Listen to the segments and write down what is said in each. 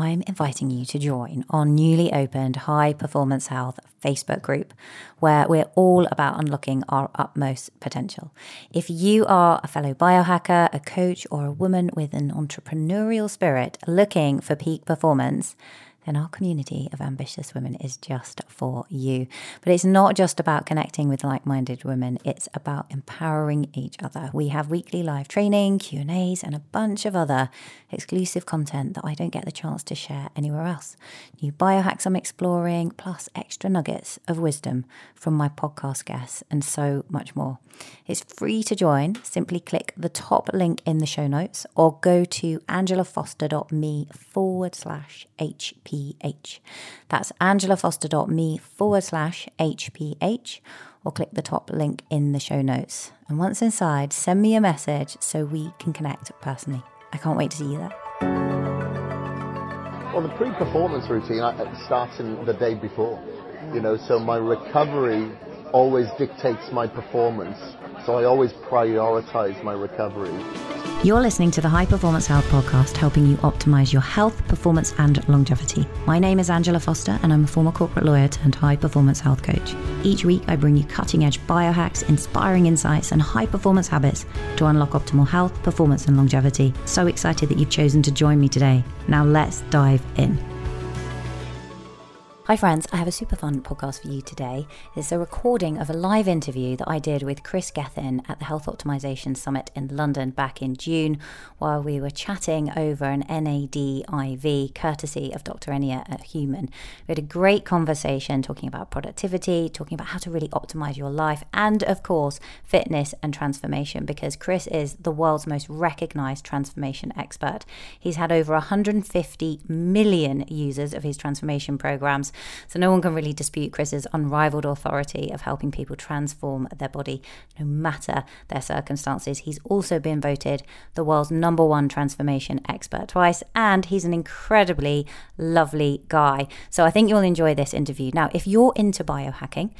I'm inviting you to join our newly opened High Performance Health Facebook group, where we're all about unlocking our utmost potential. If you are a fellow biohacker, a coach, or a woman with an entrepreneurial spirit looking for peak performance, then our community of ambitious women is just for you. But it's not just about connecting with like-minded women, it's about empowering each other. We have weekly live training, Q&As and a bunch of other exclusive content that I don't get the chance to share anywhere else. New biohacks I'm exploring, plus extra nuggets of wisdom from my podcast guests and so much more. It's free to join. Simply click the top link in the show notes or go to angelafoster.me forward slash HPH. That's angelafoster.me forward slash HPH or click the top link in the show notes. And once inside, send me a message so we can connect personally. I can't wait to see you there. Well, the pre-performance routine I starts in the day before, you know, so my recovery always dictates my performance. So I always prioritize my recovery. You're listening to the High Performance Health Podcast, helping you optimize your health, performance, and longevity. My name is Angela Foster, and I'm a former corporate lawyer turned high performance health coach. Each week, I bring you cutting edge biohacks, inspiring insights, and high performance habits to unlock optimal health, performance, and longevity. So excited that you've chosen to join me today. Now, let's dive in. Hi, friends. I have a super fun podcast for you today. It's a recording of a live interview that I did with Kris Gethin at the Health Optimization Summit in London back in June while we were chatting over an NAD IV courtesy of Dr. Enayat at HUM2N. We had a great conversation talking about productivity, talking about how to really optimize your life, and of course, fitness and transformation because Chris is the world's most recognized transformation expert. He's had over 150 million users of his transformation programs so no one can really dispute Kris's unrivaled authority of helping people transform their body no matter their circumstances. He's also been voted the world's number one transformation expert twice, and he's an incredibly lovely guy. So I think you'll enjoy this interview. Now, if you're into biohacking,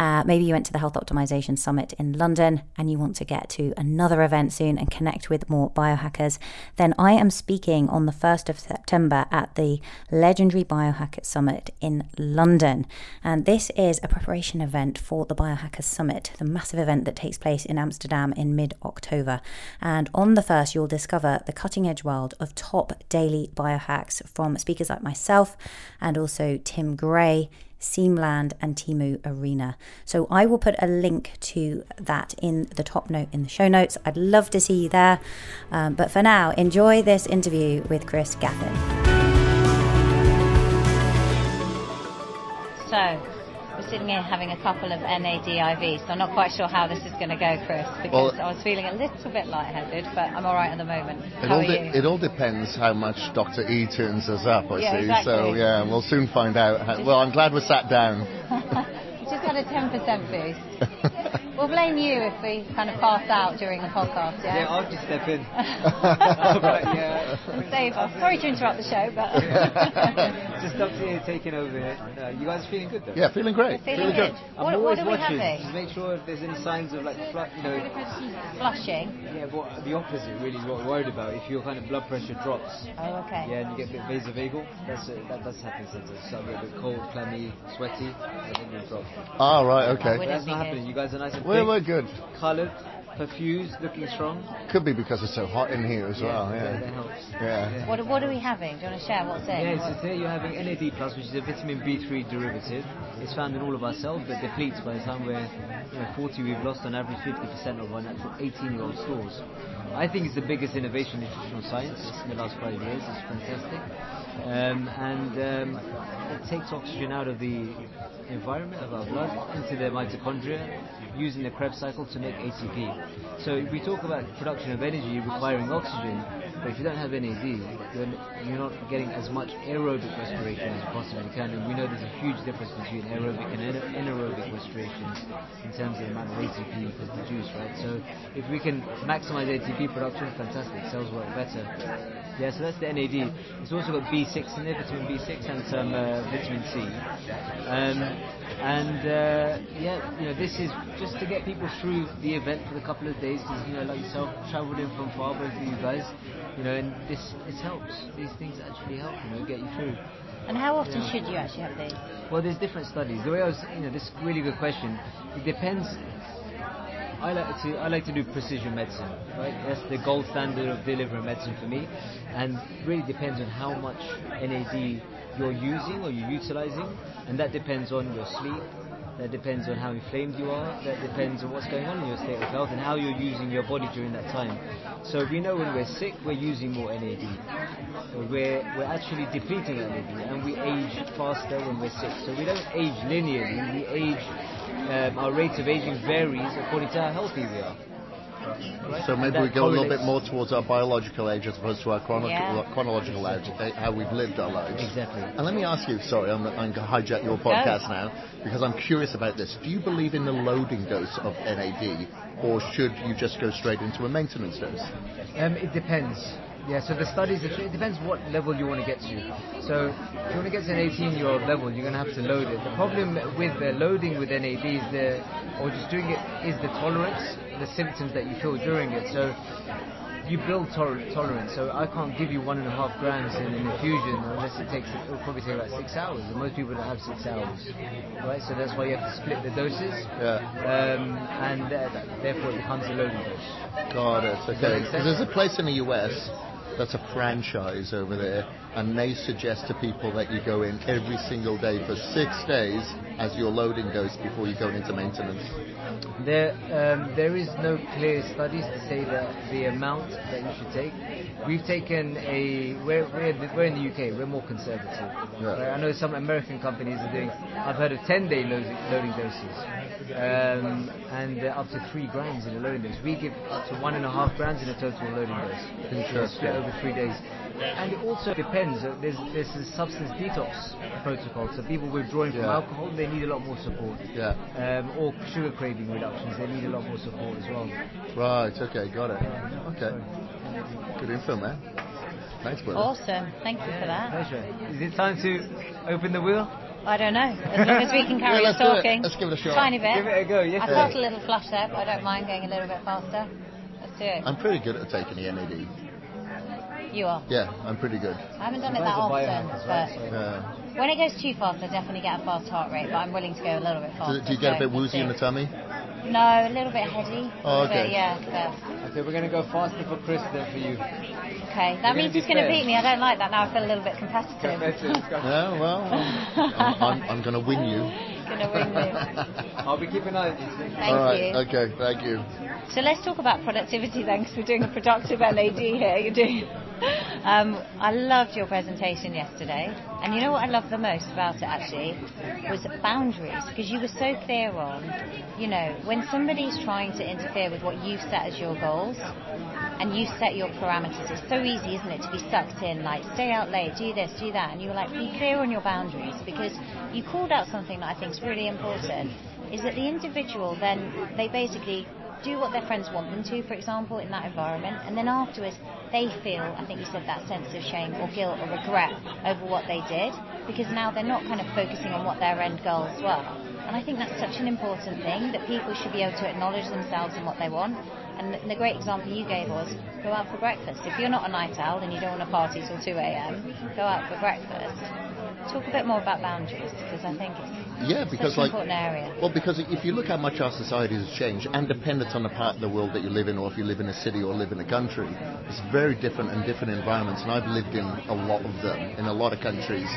uh, maybe you went to the Health Optimization Summit in London and you want to get to another event soon and connect with more biohackers, then I am speaking on the 1st of September at the legendary Biohacker Summit in London. And this is a preparation event for the Biohackers Summit, the massive event that takes place in Amsterdam in mid October. And on the 1st, you'll discover the cutting edge world of top daily biohacks from speakers like myself and also Tim Gray. Siim Land and Teemu Arina. So I will put a link to that in the top note in the show notes. I'd love to see you there. Um, but for now, enjoy this interview with Kris Gethin. So, sitting here having a couple of NAD IVs, so I'm not quite sure how this is going to go, Kris, because well, I was feeling a little bit lightheaded, but I'm all right at the moment. It how all, are de- it all depends how much Dr. E turns us up, I Yeah, see. exactly. So, yeah, we'll soon find out. How, well, I'm glad we're sat down. Just had a 10% boost. We'll blame you if we kind of pass out during the podcast, yeah? Yeah, I'll just step in. but, yeah. Save us. Sorry to interrupt the show, but just up to you taking over here. Uh, you guys feeling good though? yeah, feeling great. feeling good. good. I'm What, always what are we watching. having? Just make sure if there's any signs of like, flu- you know, Flushing. yeah, what, the opposite really is what we're worried about. If your kind of blood pressure drops, Oh, okay. yeah, and you get a bit vasovagal, that's uh, that does happen sometimes. So a bit cold, clammy, sweaty, I think you'll drop. Ah, right, okay. But that's be not good. happening. You guys are nice and We're, thick, we're good. coloured, perfused, looking strong. Could be because it's so hot in here as well, yeah, that yeah. helps. Yeah. What, what are we having? Do you want to share what's in? Yeah, so today you're having NAD plus, which is a vitamin B3 derivative. It's found in all of our cells, but depletes by the time we're you know, 40. We've lost on average 50% of our natural 18-year-old stores. I think it's the biggest innovation in nutritional science in the last five years. It's fantastic, um, and um, it takes oxygen out of the environment of our blood into the mitochondria, using the Krebs cycle to make ATP. So if we talk about production of energy requiring oxygen, but if you don't have NAD, you're, you're not getting as much aerobic respiration as you possibly can. And we know there's a huge difference between aerobic and ana- anaerobic respiration in terms of the amount of ATP you can produce, right? So if we can maximize ATP production, fantastic, cells work better. Yeah, so that's the NAD. It's also got B6 in there, vitamin B6 and some uh, vitamin C. Um, and uh, yeah, you know, this is just to get people through the event for a couple of days because you know, like yourself, travelled in from far, both of you guys. You know, and this this helps. These things actually help. You know, get you through. And how often yeah. should you actually have these? Well, there's different studies. The way I was, you know, this is a really good question. It depends. I like to I like to do precision medicine, right? That's the gold standard of delivering medicine for me, and really depends on how much NAD you're using or you're utilizing, and that depends on your sleep, that depends on how inflamed you are. That depends on what's going on in your state of health and how you're using your body during that time. So we know when we're sick, we're using more NAD. We're, we're actually depleting NAD and we age faster when we're sick. So we don't age linearly, we age, um, our rate of aging varies according to how healthy we are. Right? So maybe we go a little bit more towards our biological age as opposed to our chrono- yeah. chronological age, eh, how we've lived our lives. Exactly. And let me ask you, sorry, I'm, I'm going to hijack your podcast now because I'm curious about this. Do you believe in the loading dose of NAD or should you just go straight into a maintenance dose? Um, it depends. Yeah, so the studies, it depends what level you want to get to. So if you want to get to an 18 year old level, you're going to have to load it. The problem with the loading with NAD is the, or just doing it, is the tolerance the symptoms that you feel during it. So you build tolerance. So I can't give you one and a half grams in an infusion unless it takes it will probably take about six hours. And most people don't have six hours, right? So that's why you have to split the doses. Yeah. Um, and uh, therefore it becomes a loading dose. Got it. Okay. Because there's a place in the US that's a franchise over there, and they suggest to people that you go in every single day for six days as your loading dose before you go into maintenance. There, um, there is no clear studies to say that the amount that you should take. We've taken a we're, we're, we're in the UK. We're more conservative. Yeah. I know some American companies are doing. I've heard of 10-day loading, loading doses, um, and up to three grams in a loading dose. We give up to one and a half grams in a total loading dose. Interesting. over three days. And it also depends. Uh, there's there's a substance detox protocol. So people withdrawing yeah. from alcohol, they need a lot more support. Yeah. Um, or sugar craving reductions, they need a lot more support as well. Right. Okay. Got it. Okay. Good info, man. Thanks, brother. Awesome. Thank you for that. Pleasure. Is it time to open the wheel? I don't know. As long as we can carry yeah, on talking. Let's give it a shot. Tiny bit. Give it a go. Yes. I felt a little flush there, but I don't mind going a little bit faster. Let's do it. I'm pretty good at taking the NAD. You are? Yeah, I'm pretty good. I haven't done it that often, but yeah. when it goes too fast, I definitely get a fast heart rate, but I'm willing to go a little bit faster. Do, do you get so a bit woozy in the tummy? No, a little bit heady. Oh, okay. Bit, yeah, but... Okay, we're going to go faster for Kris than for you. Okay, that means he's going to beat me. I don't like that. Now I feel a little bit competitive. yeah, well, I'm, I'm, I'm going to win you. going to win you. I'll be keeping an eye on you. Thank All right, you. okay, thank you. So let's talk about productivity then, because we're doing a productive NAD here. You're doing um, I loved your presentation yesterday, and you know what I loved the most about it actually was boundaries because you were so clear on, you know, when somebody's trying to interfere with what you've set as your goals, and you set your parameters. It's so easy, isn't it, to be sucked in, like stay out late, do this, do that, and you were like, be clear on your boundaries because you called out something that I think is really important. Is that the individual then they basically do what their friends want them to, for example, in that environment, and then afterwards they feel, I think you said that sense of shame or guilt or regret over what they did, because now they're not kind of focusing on what their end goals were. And I think that's such an important thing that people should be able to acknowledge themselves and what they want. And the great example you gave was go out for breakfast. If you're not a night owl and you don't want to party till 2 a.m., go out for breakfast. Talk a bit more about boundaries because I think it's yeah, because like area. well, because if you look how much our society has changed, and dependent on the part of the world that you live in, or if you live in a city or live in a country, it's very different and different environments. And I've lived in a lot of them, in a lot of countries.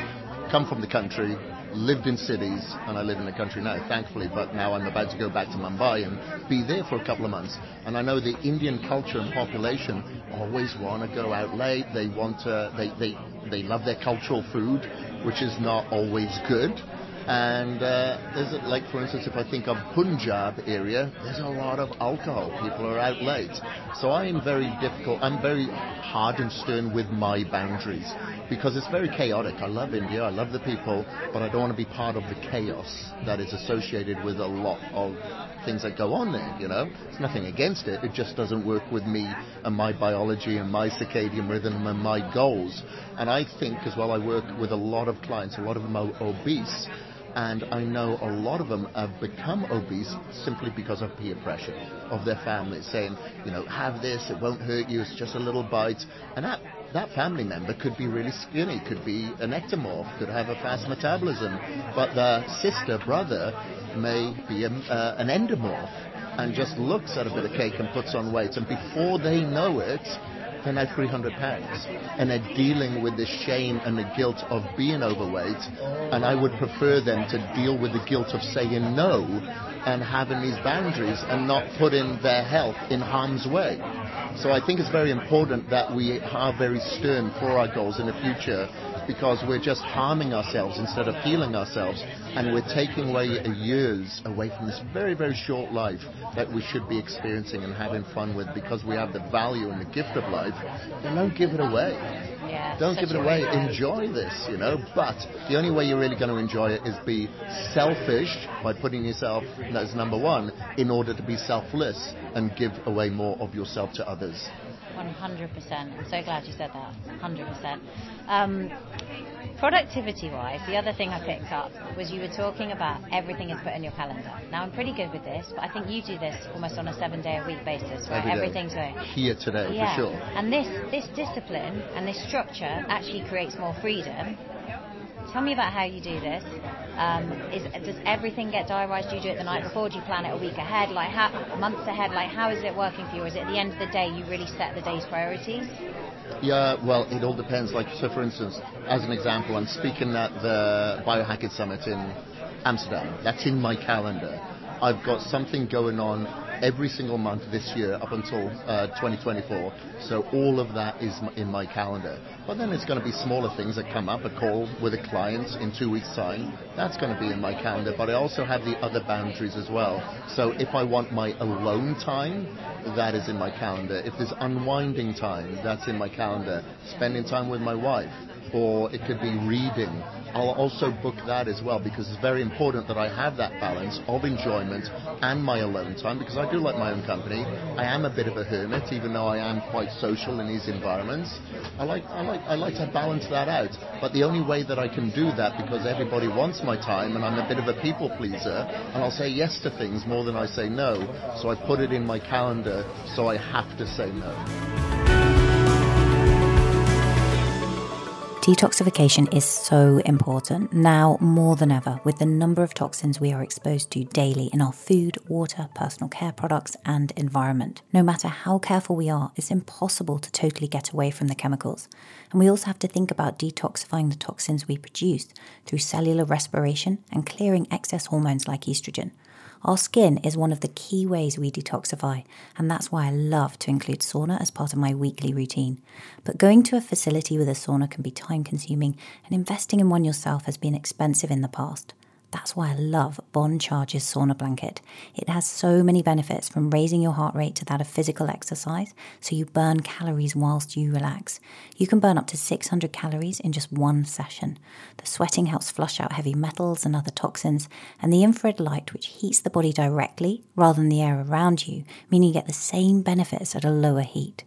Come from the country, lived in cities, and I live in the country now, thankfully. But now I'm about to go back to Mumbai and be there for a couple of months. And I know the Indian culture and population always want to go out late. They want to, they, they, they love their cultural food, which is not always good And uh, there's like, for instance, if I think of Punjab area, there's a lot of alcohol. People are out late, so I am very difficult. I'm very hard and stern with my boundaries because it's very chaotic. I love India, I love the people, but I don't want to be part of the chaos that is associated with a lot of things that go on there. You know, it's nothing against it. It just doesn't work with me and my biology and my circadian rhythm and my goals. And I think as well, I work with a lot of clients. A lot of them are obese and I know a lot of them have become obese simply because of peer pressure of their families saying, you know, have this, it won't hurt you, it's just a little bite. And that, that family member could be really skinny, could be an ectomorph, could have a fast metabolism, but the sister, brother may be a, uh, an endomorph and just looks at a bit of cake and puts on weight. And before they know it, they're now 300 pounds and they're dealing with the shame and the guilt of being overweight. And I would prefer them to deal with the guilt of saying no and having these boundaries and not putting their health in harm's way. So I think it's very important that we are very stern for our goals in the future because we're just harming ourselves instead of healing ourselves and we're taking away years away from this very, very short life that we should be experiencing and having fun with because we have the value and the gift of life. Then don't give it away. Yeah, Don't give it away. Enjoy this, you know. But the only way you're really going to enjoy it is be selfish by putting yourself as number one in order to be selfless and give away more of yourself to others. 100%. I'm so glad you said that. 100%. Um, productivity wise, the other thing I picked up was you were talking about everything is put in your calendar. Now, I'm pretty good with this, but I think you do this almost on a seven day a week basis, right? Every. Everything's going. Here today, Yeah. for sure. And this, this discipline and this structure actually creates more freedom. Tell me about how you do this. Um, is, does everything get diarised? Do you do it the night before? Do you plan it a week ahead? Like how, months ahead? Like how is it working for you? Is it at the end of the day you really set the day's priorities? Yeah, well, it all depends. Like, so for instance, as an example, I'm speaking at the Biohacking Summit in Amsterdam. That's in my calendar. I've got something going on every single month this year up until uh, 2024. So all of that is in my calendar. But then it's going to be smaller things that come up. A call with a client in two weeks' time. That's going to be in my calendar. But I also have the other boundaries as well. So if I want my alone time, that is in my calendar. If there's unwinding time, that's in my calendar. Spending time with my wife or it could be reading. I'll also book that as well because it's very important that I have that balance of enjoyment and my alone time because I do like my own company. I am a bit of a hermit, even though I am quite social in these environments. I like, I like, I like to balance that out. But the only way that I can do that because everybody wants my time and I'm a bit of a people pleaser and I'll say yes to things more than I say no. So I put it in my calendar so I have to say no. Detoxification is so important now more than ever with the number of toxins we are exposed to daily in our food, water, personal care products, and environment. No matter how careful we are, it's impossible to totally get away from the chemicals. And we also have to think about detoxifying the toxins we produce through cellular respiration and clearing excess hormones like estrogen. Our skin is one of the key ways we detoxify, and that's why I love to include sauna as part of my weekly routine. But going to a facility with a sauna can be time consuming, and investing in one yourself has been expensive in the past. That's why I love Bon Charge's sauna blanket. It has so many benefits from raising your heart rate to that of physical exercise, so you burn calories whilst you relax. You can burn up to 600 calories in just one session. The sweating helps flush out heavy metals and other toxins, and the infrared light, which heats the body directly rather than the air around you, meaning you get the same benefits at a lower heat.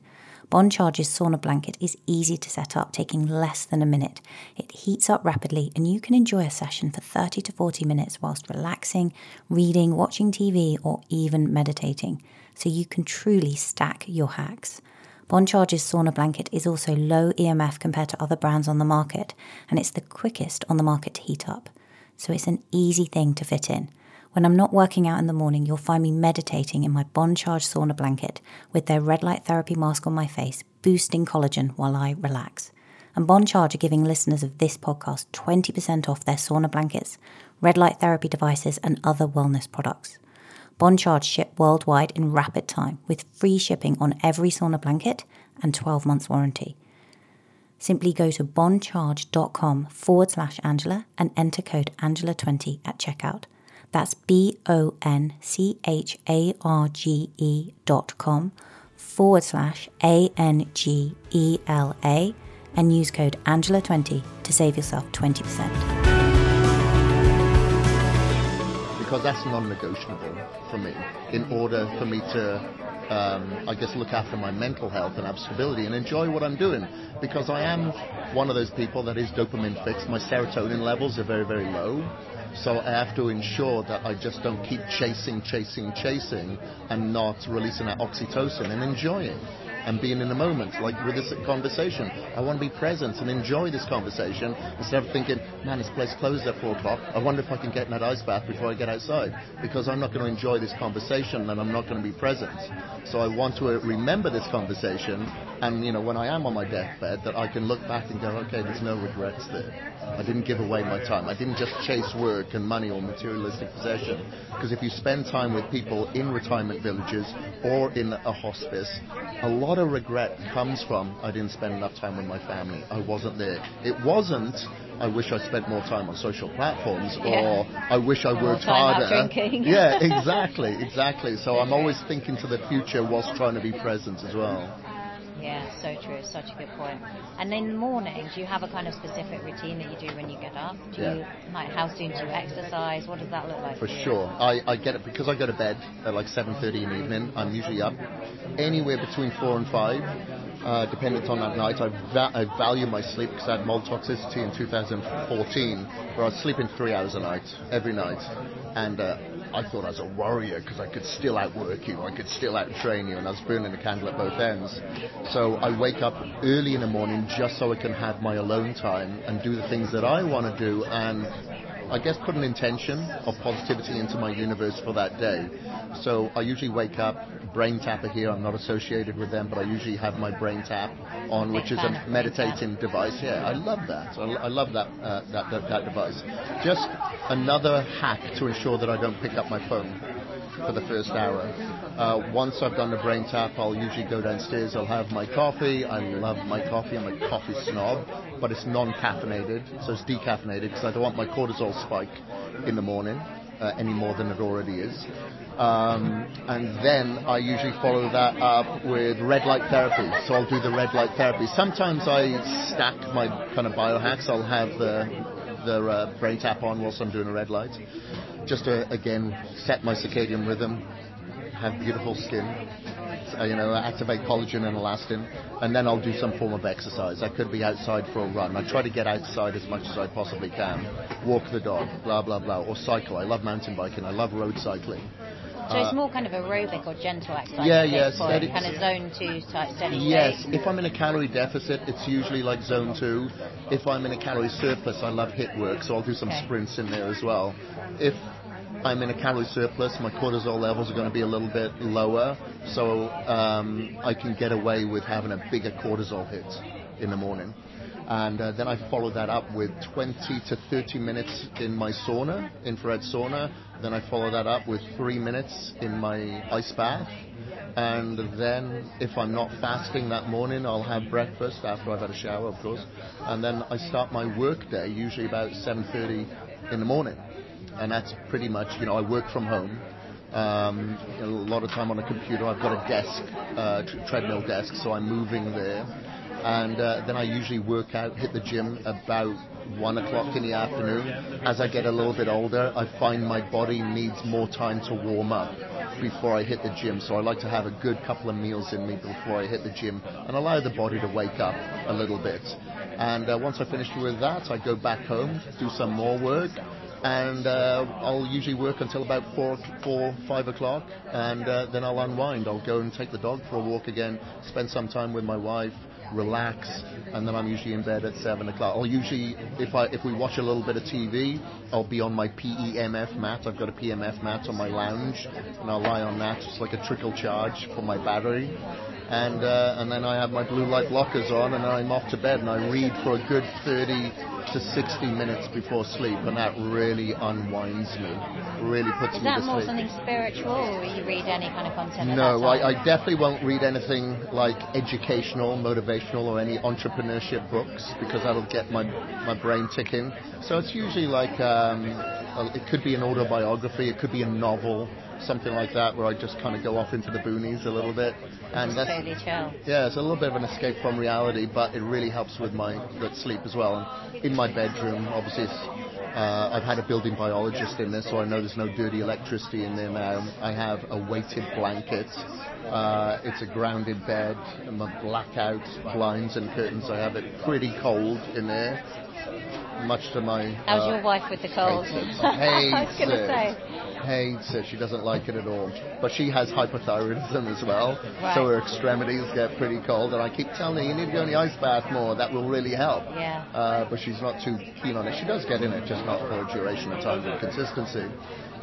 Bon Charge's sauna blanket is easy to set up, taking less than a minute. It heats up rapidly, and you can enjoy a session for 30 to 40 minutes whilst relaxing, reading, watching TV, or even meditating. So you can truly stack your hacks. Bon Charge's sauna blanket is also low EMF compared to other brands on the market, and it's the quickest on the market to heat up. So it's an easy thing to fit in. When I'm not working out in the morning, you'll find me meditating in my Bon Charge sauna blanket with their red light therapy mask on my face, boosting collagen while I relax. And Bon Charge are giving listeners of this podcast 20% off their sauna blankets, red light therapy devices, and other wellness products. Bon Charge ship worldwide in rapid time with free shipping on every sauna blanket and 12 months warranty. Simply go to boncharge.com forward slash Angela and enter code Angela20 at checkout. That's B O N C H A R G E dot com forward slash A N G E L A and use code Angela20 to save yourself 20%. because that's non-negotiable for me in order for me to um, I guess look after my mental health and have stability and enjoy what I'm doing. Because I am one of those people that is dopamine fixed. My serotonin levels are very very low. So I have to ensure that I just don't keep chasing chasing chasing and not releasing that oxytocin and enjoying and being in the moment, like with this conversation. I want to be present and enjoy this conversation instead of thinking, man, this place closed at four o'clock. I wonder if I can get in that ice bath before I get outside because I'm not going to enjoy this conversation and I'm not going to be present. So I want to remember this conversation and, you know, when I am on my deathbed, that I can look back and go, okay, there's no regrets there. I didn't give away my time. I didn't just chase work and money or materialistic possession. Because if you spend time with people in retirement villages or in a hospice, a lot of regret comes from I didn't spend enough time with my family. I wasn't there. It wasn't I wish I spent more time on social platforms Yeah. or I wish I worked harder. yeah, exactly, exactly. So I'm always thinking to the future whilst trying to be present as well. Yeah, so true. Such a good point. And in the morning, do you have a kind of specific routine that you do when you get up? Do Yeah. you like how soon do you exercise? What does that look like For for sure. I, I get it because I go to bed at like 7.30 in the evening. I'm usually up anywhere between 4 and 5, uh, dependent on that night. I, va- I value my sleep because I had mold toxicity in 2014 where I was sleeping three hours a night, every night. And uh, I thought I was a warrior because I could still outwork you, I could still out-train you, and I was burning the candle at both ends. So I wake up early in the morning just so I can have my alone time and do the things that I want to do and I guess put an intention of positivity into my universe for that day. So I usually wake up, brain tapper here. I'm not associated with them, but I usually have my BrainTap on, which is a meditating device. Yeah, I love that. I, I love that, uh, that, that that device. Just another hack to ensure that I don't pick up my phone for the first hour. Uh, once I've done the BrainTap, I'll usually go downstairs. I'll have my coffee. I love my coffee. I'm a coffee snob, but it's non-caffeinated, so it's decaffeinated because I don't want my cortisol spike in the morning uh, any more than it already is. Um, and then I usually follow that up with red light therapy. So I'll do the red light therapy. Sometimes I stack my kind of biohacks. I'll have the the uh, BrainTap on whilst I'm doing a red light, just to again set my circadian rhythm, have beautiful skin, uh, you know, activate collagen and elastin, and then I'll do some form of exercise. I could be outside for a run. I try to get outside as much as I possibly can, walk the dog, blah blah blah, or cycle. I love mountain biking. I love road cycling. So it's more kind of aerobic or gentle exercise. Uh, Yeah, yes, steady- kind of zone two type steady Yes, state. if I'm in a calorie deficit, it's usually like zone two. If I'm in a calorie surplus, I love HIIT work, so I'll do some Okay. sprints in there as well. If I'm in a calorie surplus, my cortisol levels are going to be a little bit lower, so um, I can get away with having a bigger cortisol hit in the morning. And uh, then I follow that up with 20 to 30 minutes in my sauna, infrared sauna. Then I follow that up with three minutes in my ice bath. And then, if I'm not fasting that morning, I'll have breakfast after I've had a shower, of course. And then I start my work day usually about 7:30 in the morning, and that's pretty much, you know, I work from home. Um, a lot of time on a computer. I've got a desk, uh, t- treadmill desk, so I'm moving there. And uh, then I usually work out, hit the gym about one o'clock in the afternoon. As I get a little bit older, I find my body needs more time to warm up before I hit the gym. So I like to have a good couple of meals in me before I hit the gym and allow the body to wake up a little bit. And uh, once I finish with that, I go back home, do some more work, and uh, I'll usually work until about four, four, five o'clock, and uh, then I'll unwind. I'll go and take the dog for a walk again, spend some time with my wife, relax, and then I'm usually in bed at seven o'clock. I'll usually, if I if we watch a little bit of TV, I'll be on my PEMF mat. I've got a PMF mat on my lounge, and I'll lie on that. It's like a trickle charge for my battery. And uh, and then I have my blue light blockers on, and then I'm off to bed, and I read for a good 30 to 60 minutes before sleep, and that really unwinds me, really puts me up. Is that to more sleep. something spiritual, or you read any kind of content? No, I. I definitely won't read anything like educational, motivational, or any entrepreneurship books because that'll get my my brain ticking. So it's usually like um, it could be an autobiography, it could be a novel, something like that, where I just kind of go off into the boonies a little bit, and Just that's totally chill. yeah, it's a little bit of an escape from reality, but it really helps with my good sleep as well. And in my bedroom, obviously, it's, uh, I've had a building biologist in there, so I know there's no dirty electricity in there now. I have a weighted blanket. Uh, it's a grounded bed, and my blackout blinds and curtains. I have it pretty cold in there, much to my. How's uh, your wife with the cold? Hates it. I was Hates going to it. say. Hates it. She doesn't like it at all. But she has hypothyroidism as well, Right. so her extremities get pretty cold. And I keep telling her, you need to go in the ice bath more. That will really help. Yeah. Uh, but she's not too keen on it. She does get in it, just not for a duration of time with consistency.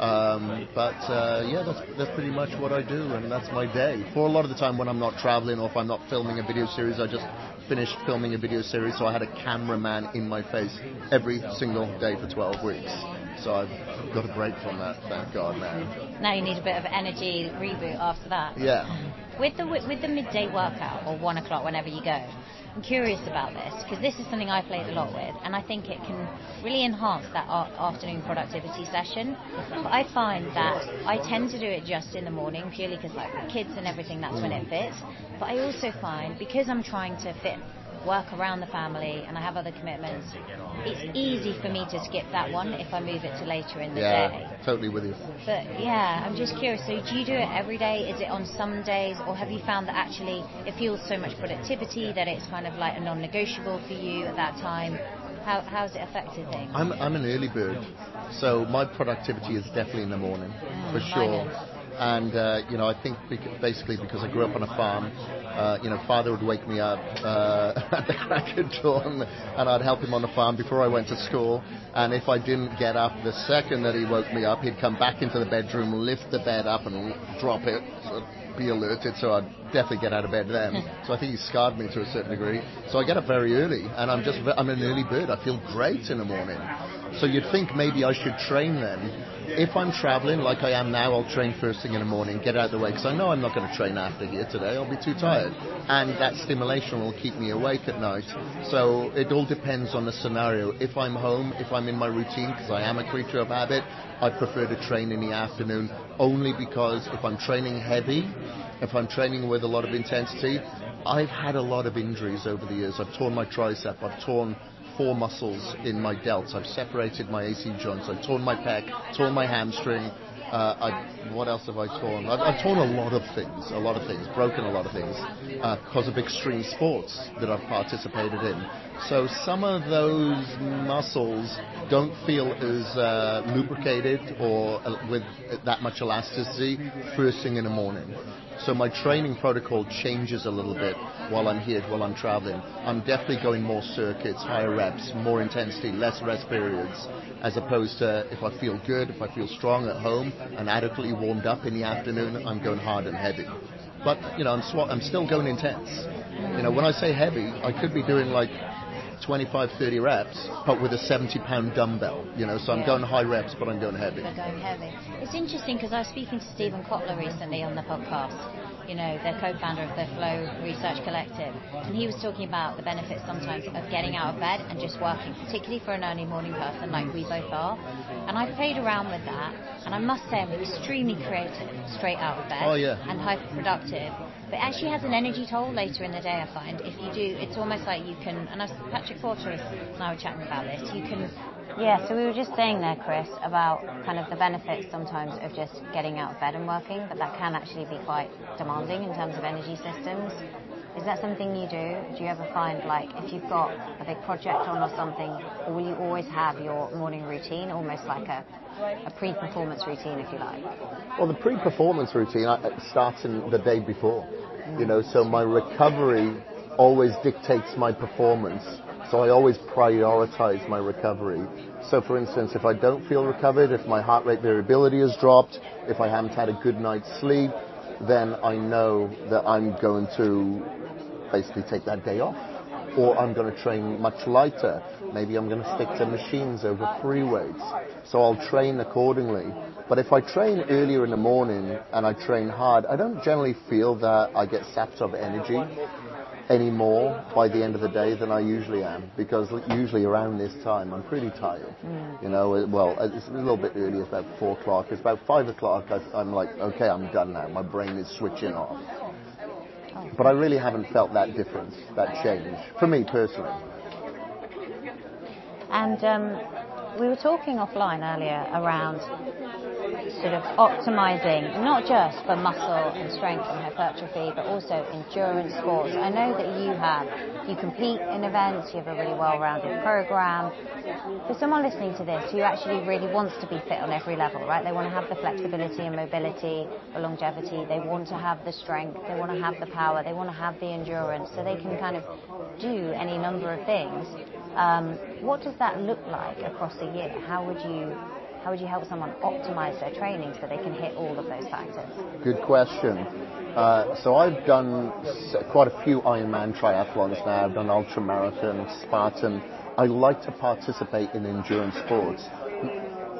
Um, but uh, yeah, that's, that's pretty much what I do, and that's my day. For a lot of the time when I'm not traveling or if I'm not filming a video series, I just finished filming a video series, so I had a cameraman in my face every single day for 12 weeks. So I've got a break from that, thank God now. Now you need a bit of energy reboot after that. Yeah. With the with the midday workout or one o'clock, whenever you go, I'm curious about this because this is something I played a lot with, and I think it can really enhance that afternoon productivity session. But I find that I tend to do it just in the morning purely because like kids and everything, that's when it fits. But I also find because I'm trying to fit work around the family and I have other commitments, it's easy for me to skip that one if I move it to later in the day. Yeah, totally with you. But yeah, I'm just curious. So do you do it every day? Is it on some days, or have you found that actually it feels so much productivity that it's kind of like a non-negotiable for you at that time? How how's it affected things? I'm, I'm an early bird, so my productivity is definitely in the morning, mm, for mine sure. And uh, you know, I think basically because I grew up on a farm, uh, you know, father would wake me up uh, at the crack of dawn, and I'd help him on the farm before I went to school. And if I didn't get up the second that he woke me up, he'd come back into the bedroom, lift the bed up, and drop it. So be alerted, so I'd definitely get out of bed then. so I think he scarred me to a certain degree. So I get up very early, and I'm just I'm an early bird. I feel great in the morning. So you'd think maybe I should train then. If I'm traveling like I am now, I'll train first thing in the morning, get out of the way, because I know I'm not going to train after here today. I'll be too tired. And that stimulation will keep me awake at night. So it all depends on the scenario. If I'm home, if I'm in my routine, because I am a creature of habit, I prefer to train in the afternoon only because if I'm training heavy, if I'm training with a lot of intensity, I've had a lot of injuries over the years. I've torn my tricep, I've torn four muscles in my delts. I've separated my AC joints. I've torn my pec, torn my hamstring. Uh, I, what else have I torn? I've, I've torn a lot of things, a lot of things, broken a lot of things uh, because of extreme sports that I've participated in. So some of those muscles don't feel as uh, lubricated or uh, with that much elasticity first thing in the morning. So my training protocol changes a little bit while I'm here, while I'm traveling. I'm definitely going more circuits, higher reps, more intensity, less rest periods, as opposed to if I feel good, if I feel strong at home and adequately warmed up in the afternoon, I'm going hard and heavy. But you know, I'm swa- I'm still going intense. You know, when I say heavy, I could be doing like 25, 30 reps, but with a 70 pound dumbbell. You know, so I'm Yeah. going high reps, but I'm going heavy. Going heavy. It's interesting because I was speaking to Steven Kotler recently on the podcast. You know, the co-founder of the Flow Research Collective, and he was talking about the benefits sometimes of getting out of bed and just working, particularly for an early morning person like we both are. And I played around with that, and I must say I'm extremely creative straight out of bed Oh, yeah. and hyper productive. But it actually has an energy toll later in the day. I find if you do, it's almost like you can. And I, was- Patrick Porter and I were chatting about this. You can yeah, so we were just saying there, Kris, about kind of the benefits sometimes of just getting out of bed and working, but that can actually be quite demanding in terms of energy systems. Is that something you do? Do you ever find, like, if you've got a big project on or something, or will you always have your morning routine, almost like a, a pre-performance routine, if you like? Well, the pre-performance routine uh, starts in the day before. You know, so my recovery always dictates my performance. So I always prioritize my recovery. So for instance, if I don't feel recovered, if my heart rate variability has dropped, if I haven't had a good night's sleep, then I know that I'm going to basically take that day off. Or I'm going to train much lighter. Maybe I'm going to stick to machines over free weights. So I'll train accordingly. But if I train earlier in the morning and I train hard, I don't generally feel that I get sapped of energy any more by the end of the day than I usually am because usually around this time I'm pretty tired. Mm. You know, well, it's a little bit early, it's about four o'clock. It's about five o'clock, I, am like, okay, I'm done now. My brain is switching off. But I really haven't felt that difference, that change, for me personally. And um, we were talking offline earlier around sort of optimizing not just for muscle and strength and hypertrophy, but also endurance sports. I know that you have, you compete in events, you have a really well-rounded program. For someone listening to this who actually really wants to be fit on every level, right? They want to have the flexibility and mobility, the longevity, they want to have the strength, they want to have the power, they want to have the endurance, so they can kind of do any number of things. Um, what does that look like across a year? How would you how would you help someone optimize their training so they can hit all of those factors? Good question. Uh, so I've done quite a few Ironman triathlons now. I've done ultra marathon, Spartan. I like to participate in endurance sports.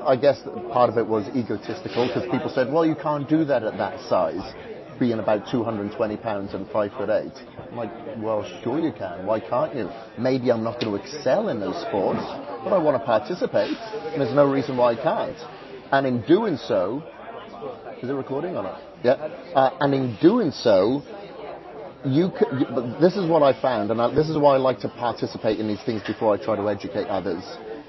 I guess part of it was egotistical because people said, well, you can't do that at that size being about 220 pounds and five foot eight. I'm like, well, sure you can. Why can't you? Maybe I'm not going to excel in those sports, but I want to participate, and there's no reason why I can't. And in doing so, is it recording or not? Yeah. Uh, and in doing so, you, could, you this is what I found, and I, this is why I like to participate in these things before I try to educate others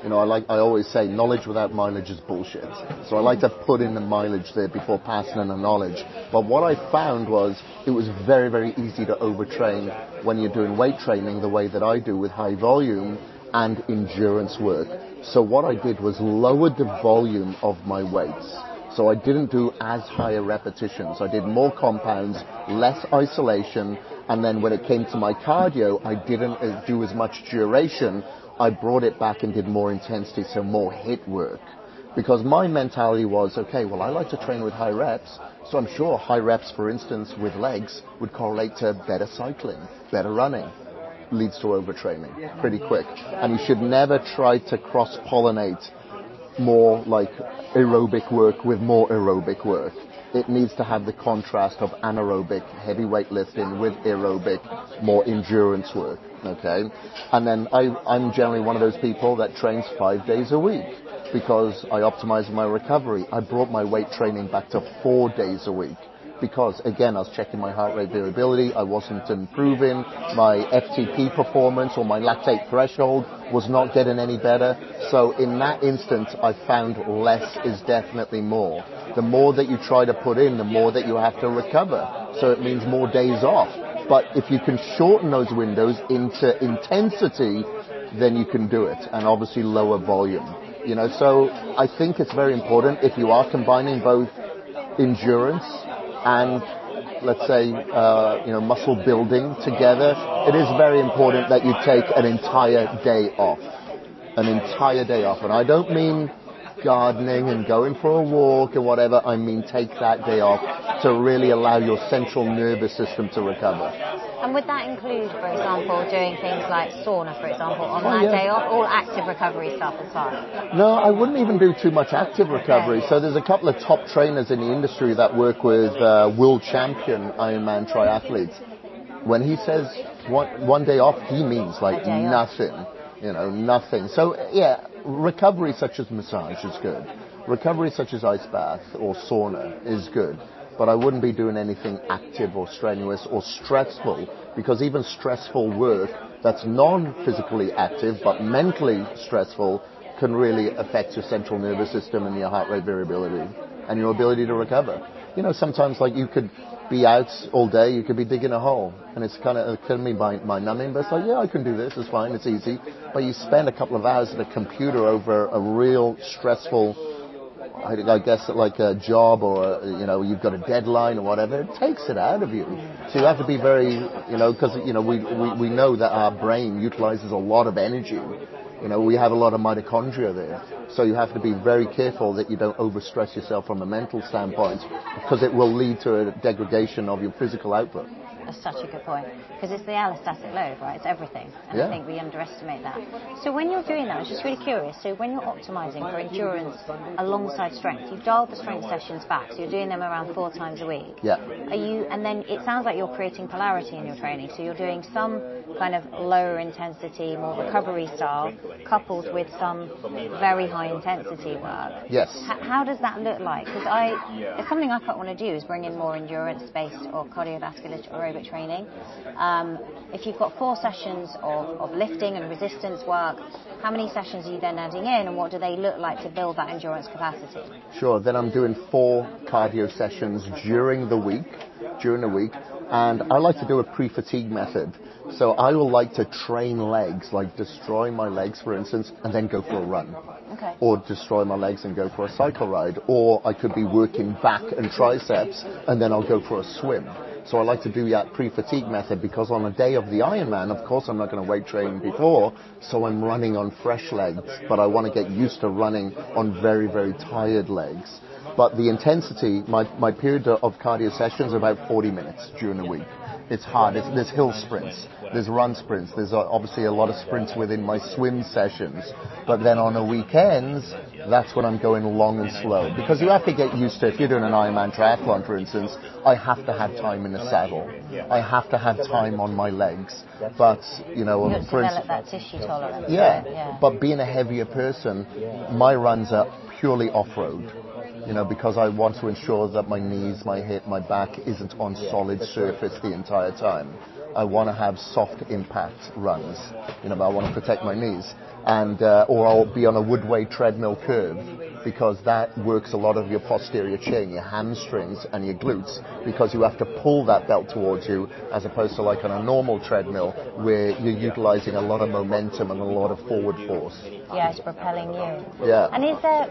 you know, I like I always say knowledge without mileage is bullshit. So I like to put in the mileage there before passing in the knowledge. But what I found was it was very very easy to overtrain when you're doing weight training the way that I do with high volume and endurance work. So what I did was lower the volume of my weights. So I didn't do as high repetitions. I did more compounds, less isolation, and then when it came to my cardio, I didn't uh, do as much duration I brought it back and did more intensity, so more HIIT work. Because my mentality was, okay, well, I like to train with high reps, so I'm sure high reps, for instance, with legs would correlate to better cycling, better running. Leads to overtraining pretty quick. And you should never try to cross pollinate more like aerobic work with more aerobic work it needs to have the contrast of anaerobic, heavy weightlifting with aerobic, more endurance work. Okay? And then I, I'm generally one of those people that trains five days a week because I optimize my recovery. I brought my weight training back to four days a week because again I was checking my heart rate variability, I wasn't improving, my FTP performance or my lactate threshold was not getting any better. So in that instance I found less is definitely more. The more that you try to put in, the more that you have to recover. So it means more days off. But if you can shorten those windows into intensity, then you can do it and obviously lower volume. You know, so I think it's very important if you are combining both endurance and let's say uh, you know muscle building together, it is very important that you take an entire day off, an entire day off, and I don't mean gardening and going for a walk and whatever. I mean take that day off to really allow your central nervous system to recover. And would that include, for example, doing things like sauna, for example, on oh, that yeah. day off, all active recovery stuff as well? No, I wouldn't even do too much active recovery. Okay. So there's a couple of top trainers in the industry that work with uh, world champion Ironman triathletes. When he says one, one day off, he means like nothing. Off. You know, nothing. So yeah, recovery such as massage is good. Recovery such as ice bath or sauna is good but I wouldn't be doing anything active or strenuous or stressful because even stressful work that's non-physically active but mentally stressful can really affect your central nervous system and your heart rate variability and your ability to recover. You know, sometimes like you could be out all day, you could be digging a hole, and it's kind of it can be mind, mind numbing. But it's like, yeah, I can do this. It's fine. It's easy. But you spend a couple of hours at a computer over a real stressful I, guess like a job or uh, you know you've got a deadline or whatever, it takes it out of you. So you have to be very you know because you know we, we we know that our brain utilizes a lot of energy. You know, we have a lot of mitochondria there. So you have to be very careful that you don't overstress yourself from a mental standpoint because it will lead to a degradation of your physical output. That's such a good point because it's the allostatic load, right? It's everything, and Yeah. I think we underestimate that. So when you're doing that, I was just really curious. So when you're optimizing for endurance alongside strength, you've dialed the strength sessions back, so you're doing them around four times a week. Yeah. Are you? And then it sounds like you're creating polarity in your training. So you're doing some kind of lower intensity, more recovery style, coupled with some very high intensity work. Yes. How does that look like? Because I, it's something I quite want to do is bring in more endurance-based or cardiovascular aerobic training. Um, if you've got four sessions of, of lifting and resistance work, how many sessions are you then adding in, and what do they look like to build that endurance capacity? Sure. Then I'm doing four cardio sessions during the week, during the week, and I like to do a pre-fatigue method. So I will like to train legs, like destroy my legs, for instance, and then go for a run. Okay. Or destroy my legs and go for a cycle ride. Or I could be working back and triceps, and then I'll go for a swim. So I like to do that pre-fatigue method because on a day of the Ironman, of course, I'm not going to weight train before, so I'm running on fresh legs. But I want to get used to running on very, very tired legs. But the intensity, my, my period of cardio sessions are about 40 minutes during the week. It's hard. It's, there's hill sprints, there's run sprints, there's uh, obviously a lot of sprints within my swim sessions. But then on the weekends, that's when I'm going long and slow. Because you have to get used to, if you're doing an Ironman triathlon, for instance, I have to have time in the saddle. I have to have time on my legs. But, you know, You have for instance, that tissue tolerance. yeah, yeah. but being a heavier person, my runs are purely off-road. You know, because I want to ensure that my knees, my hip, my back isn't on solid surface the entire time. I want to have soft impact runs. You know, I want to protect my knees, and uh, or I'll be on a woodway treadmill curve because that works a lot of your posterior chain, your hamstrings and your glutes, because you have to pull that belt towards you as opposed to like on a normal treadmill where you're utilizing a lot of momentum and a lot of forward force. Yeah, it's propelling you. Yeah. And is there,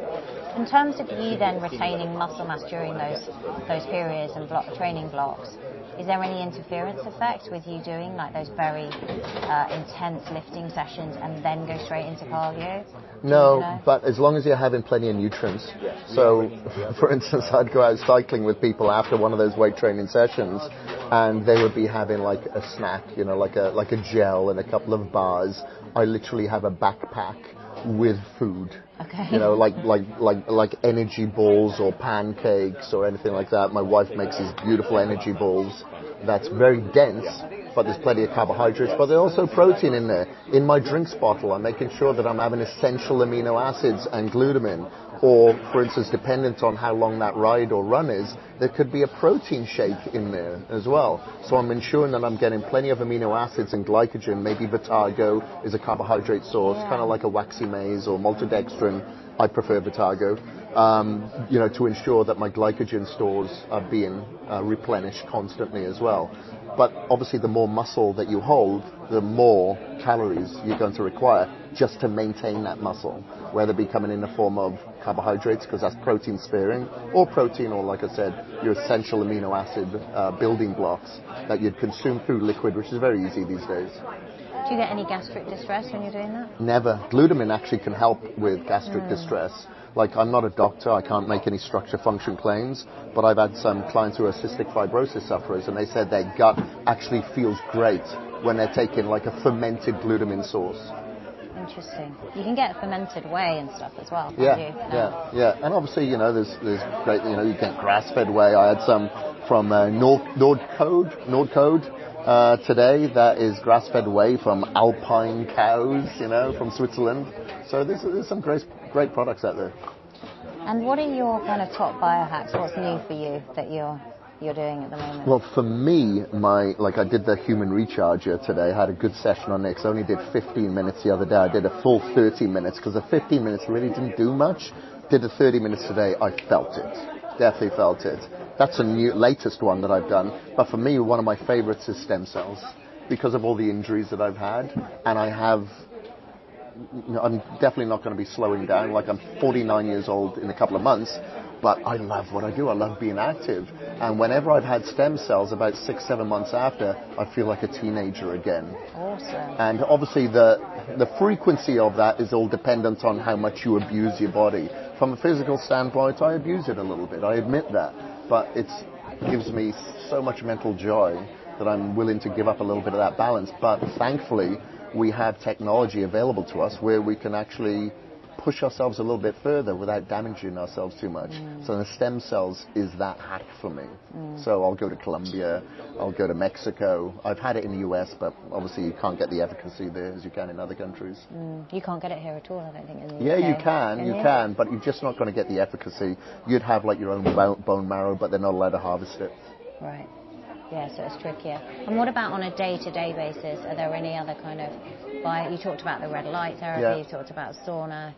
in terms of you then retaining muscle mass during those those periods and block, training blocks, is there any interference effect with you doing like those very uh, intense lifting sessions and then go straight into cardio? No, No? but as long as you're having plenty of nutrients. So, for instance, I'd go out cycling with people after one of those weight training sessions, and they would be having like a snack, you know, like a like a gel and a couple of bars. I literally have a backpack with food. Okay. You know, like like like like energy balls or pancakes or anything like that. My wife makes these beautiful energy balls that's very dense, but there's plenty of carbohydrates, but there's also protein in there. In my drinks bottle, I'm making sure that I'm having essential amino acids and glutamine. Or, for instance, dependent on how long that ride or run is, there could be a protein shake in there as well. So I'm ensuring that I'm getting plenty of amino acids and glycogen. Maybe Vitargo is a carbohydrate source, kind of like a waxy maize or maltodextrin. I prefer Vitargo, um, you know, to ensure that my glycogen stores are being uh, replenished constantly as well. But obviously, the more muscle that you hold, the more calories you're going to require just to maintain that muscle, whether it be coming in the form of carbohydrates, because that's protein sparing, or protein, or like I said, your essential amino acid uh, building blocks that you'd consume through liquid, which is very easy these days. Do you get any gastric distress when you're doing that? Never. Glutamine actually can help with gastric distress. Like, I'm not a doctor, I can't make any structure function claims, but I've had some clients who are cystic fibrosis sufferers, and they said their gut actually feels great when they're taking like a fermented glutamine source. Interesting. You can get fermented whey and stuff as well. Yeah, you? yeah, yeah. And obviously, you know, there's there's great, you know, you get grass-fed whey. I had some from uh, Nord Nordcode, Nordcode uh, today. That is grass-fed whey from Alpine cows, you know, from Switzerland. So there's there's some great great products out there. And what are your kind of top biohacks? What's new for you that you're you're doing at the moment? Well, for me, my like I did the human recharger today. I had a good session on it I only did 15 minutes the other day. I did a full 30 minutes because the 15 minutes really didn't do much. Did the 30 minutes today. I felt it. Definitely felt it. That's a new latest one that I've done. But for me, one of my favorites is stem cells because of all the injuries that I've had, and I have you know, I'm definitely not going to be slowing down. Like I'm 49 years old in a couple of months, but I love what I do. I love being active. And whenever I've had stem cells, about six, seven months after, I feel like a teenager again. Awesome. And obviously, the the frequency of that is all dependent on how much you abuse your body. From a physical standpoint, I abuse it a little bit. I admit that, but it gives me so much mental joy that I'm willing to give up a little bit of that balance. But thankfully, we have technology available to us where we can actually push ourselves a little bit further without damaging ourselves too much. Mm. So the stem cells is that hack for me. Mm. So I'll go to Colombia, I'll go to Mexico. I've had it in the US, but obviously you can't get the efficacy there as you can in other countries. Mm. You can't get it here at all, I don't think. In the yeah, UK. you can, you can, but you're just not going to get the efficacy. You'd have like your own bone marrow, but they're not allowed to harvest it. Right. Yeah, so it's trickier. And what about on a day-to-day basis? Are there any other kind of, by, you talked about the red light therapy, yeah. you talked about sauna,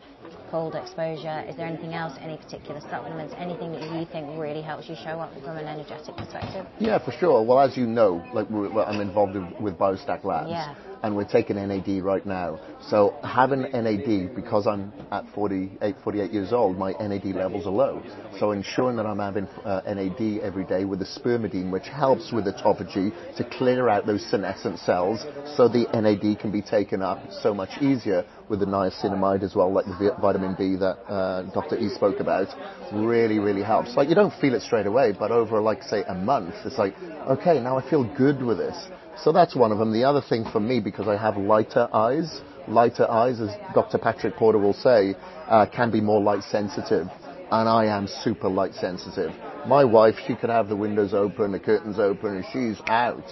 cold exposure. Is there anything else, any particular supplements, anything that you think really helps you show up from an energetic perspective? Yeah, for sure. Well, as you know, like I'm involved with BioStack Labs. Yeah and we're taking NAD right now. So having NAD, because I'm at 48, 48 years old, my NAD levels are low. So ensuring that I'm having uh, NAD every day with the spermidine, which helps with autophagy to clear out those senescent cells so the NAD can be taken up so much easier with the niacinamide as well, like the vitamin B that uh, Dr. E spoke about, really, really helps. Like you don't feel it straight away, but over like say a month, it's like, okay, now I feel good with this. So that's one of them. The other thing for me, because I have lighter eyes, lighter eyes, as Dr. Patrick Porter will say, uh, can be more light sensitive. And I am super light sensitive. My wife, she could have the windows open, the curtains open, and she's out.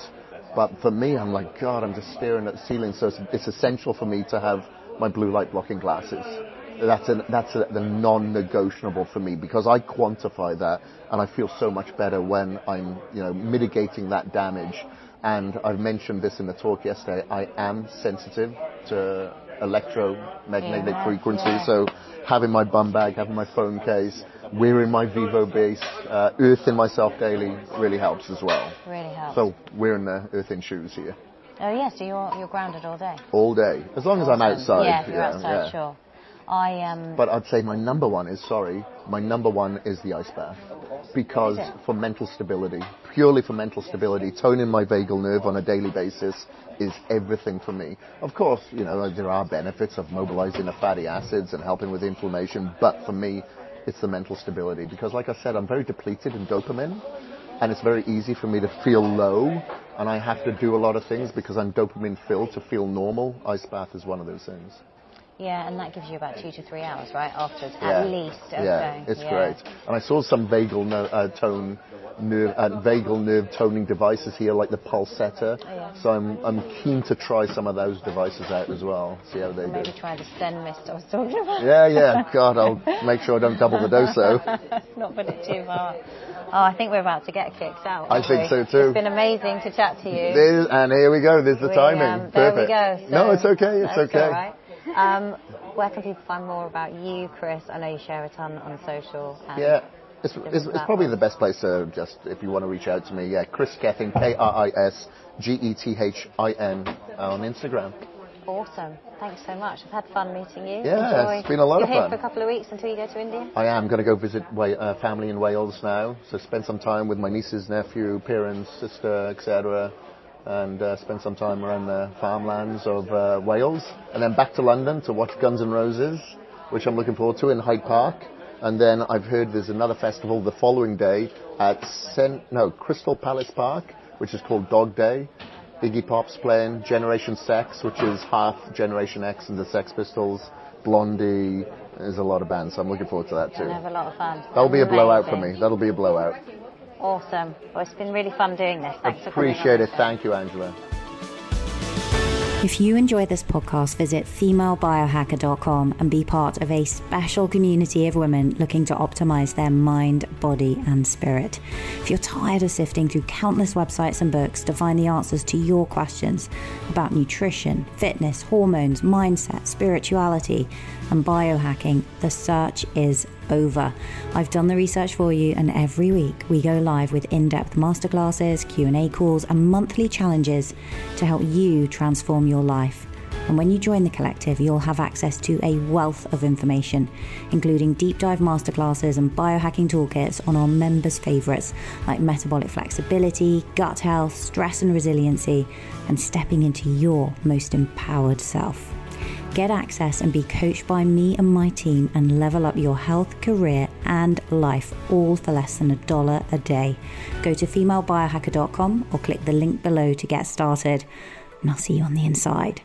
But for me, I'm like, God, I'm just staring at the ceiling. So it's, it's essential for me to have my blue light blocking glasses. That's, a, that's a, the non-negotiable for me because I quantify that and I feel so much better when I'm, you know, mitigating that damage and I've mentioned this in the talk yesterday, I am sensitive to electromagnetic yeah, frequencies. Yeah. So having my bum bag, having my phone case, wearing my Vivo base, uh, earthing myself daily really helps as well. Really helps. So wearing the earthing shoes here. Oh yes, so you're you're grounded all day. All day, as long awesome. as I'm outside. Yeah, if you're yeah, outside, sure. I um. But I'd say my number one is sorry. My number one is the ice bath because for mental stability, purely for mental stability, toning my vagal nerve on a daily basis is everything for me. Of course, you know, there are benefits of mobilizing the fatty acids and helping with inflammation, but for me, it's the mental stability because like I said, I'm very depleted in dopamine and it's very easy for me to feel low and I have to do a lot of things because I'm dopamine filled to feel normal. Ice bath is one of those things. Yeah, and that gives you about two to three hours, right? Afterwards, yeah. at least. Yeah, it's yeah. great. And I saw some vagal no, uh, tone, nerve, uh, vagal nerve toning devices here, like the Pulsetto. Oh, yeah. So I'm I'm keen to try some of those devices out as well. See how they Maybe do. try the Sten Mist I was talking about. Yeah, yeah. God, I'll make sure I don't double the dose though. Not put it too far. Oh, I think we're about to get kicked out. I think so too. It's been amazing to chat to you. and here we go. There's the we, timing. Um, there Perfect. we go. So no, it's okay. It's okay. Um, where can people find more about you, Kris? I know you share a ton on social. yeah. It's, it's, it's, probably the best place to just, if you want to reach out to me, yeah, Kris Gethin, K-R-I-S-G-E-T-H-I-N on Instagram. Awesome. Thanks so much. I've had fun meeting you. Yeah, Enjoy. it's been a lot You're of fun. here for a couple of weeks until you go to India? I am going to go visit uh, family in Wales now, so spend some time with my nieces, nephew, parents, sister, etc and uh, spend some time around the farmlands of uh, Wales, and then back to London to watch Guns N' Roses, which I'm looking forward to in Hyde Park. And then I've heard there's another festival the following day at no Crystal Palace Park, which is called Dog Day. Iggy Pop's playing Generation Sex, which is half Generation X and the Sex Pistols, Blondie. There's a lot of bands, so I'm looking forward to that too. have a lot of fun. That'll be a blowout for me. That'll be a blowout. Awesome. Well, it's been really fun doing this. Thanks Appreciate it. Thank you, Angela. If you enjoy this podcast, visit femalebiohacker.com and be part of a special community of women looking to optimize their mind, body, and spirit. If you're tired of sifting through countless websites and books to find the answers to your questions about nutrition, fitness, hormones, mindset, spirituality, and biohacking, the search is over. I've done the research for you and every week we go live with in-depth masterclasses, Q&A calls and monthly challenges to help you transform your life. And when you join the collective, you'll have access to a wealth of information, including deep dive masterclasses and biohacking toolkits on our members' favourites like metabolic flexibility, gut health, stress and resiliency, and stepping into your most empowered self. Get access and be coached by me and my team and level up your health, career, and life all for less than a dollar a day. Go to femalebiohacker.com or click the link below to get started, and I'll see you on the inside.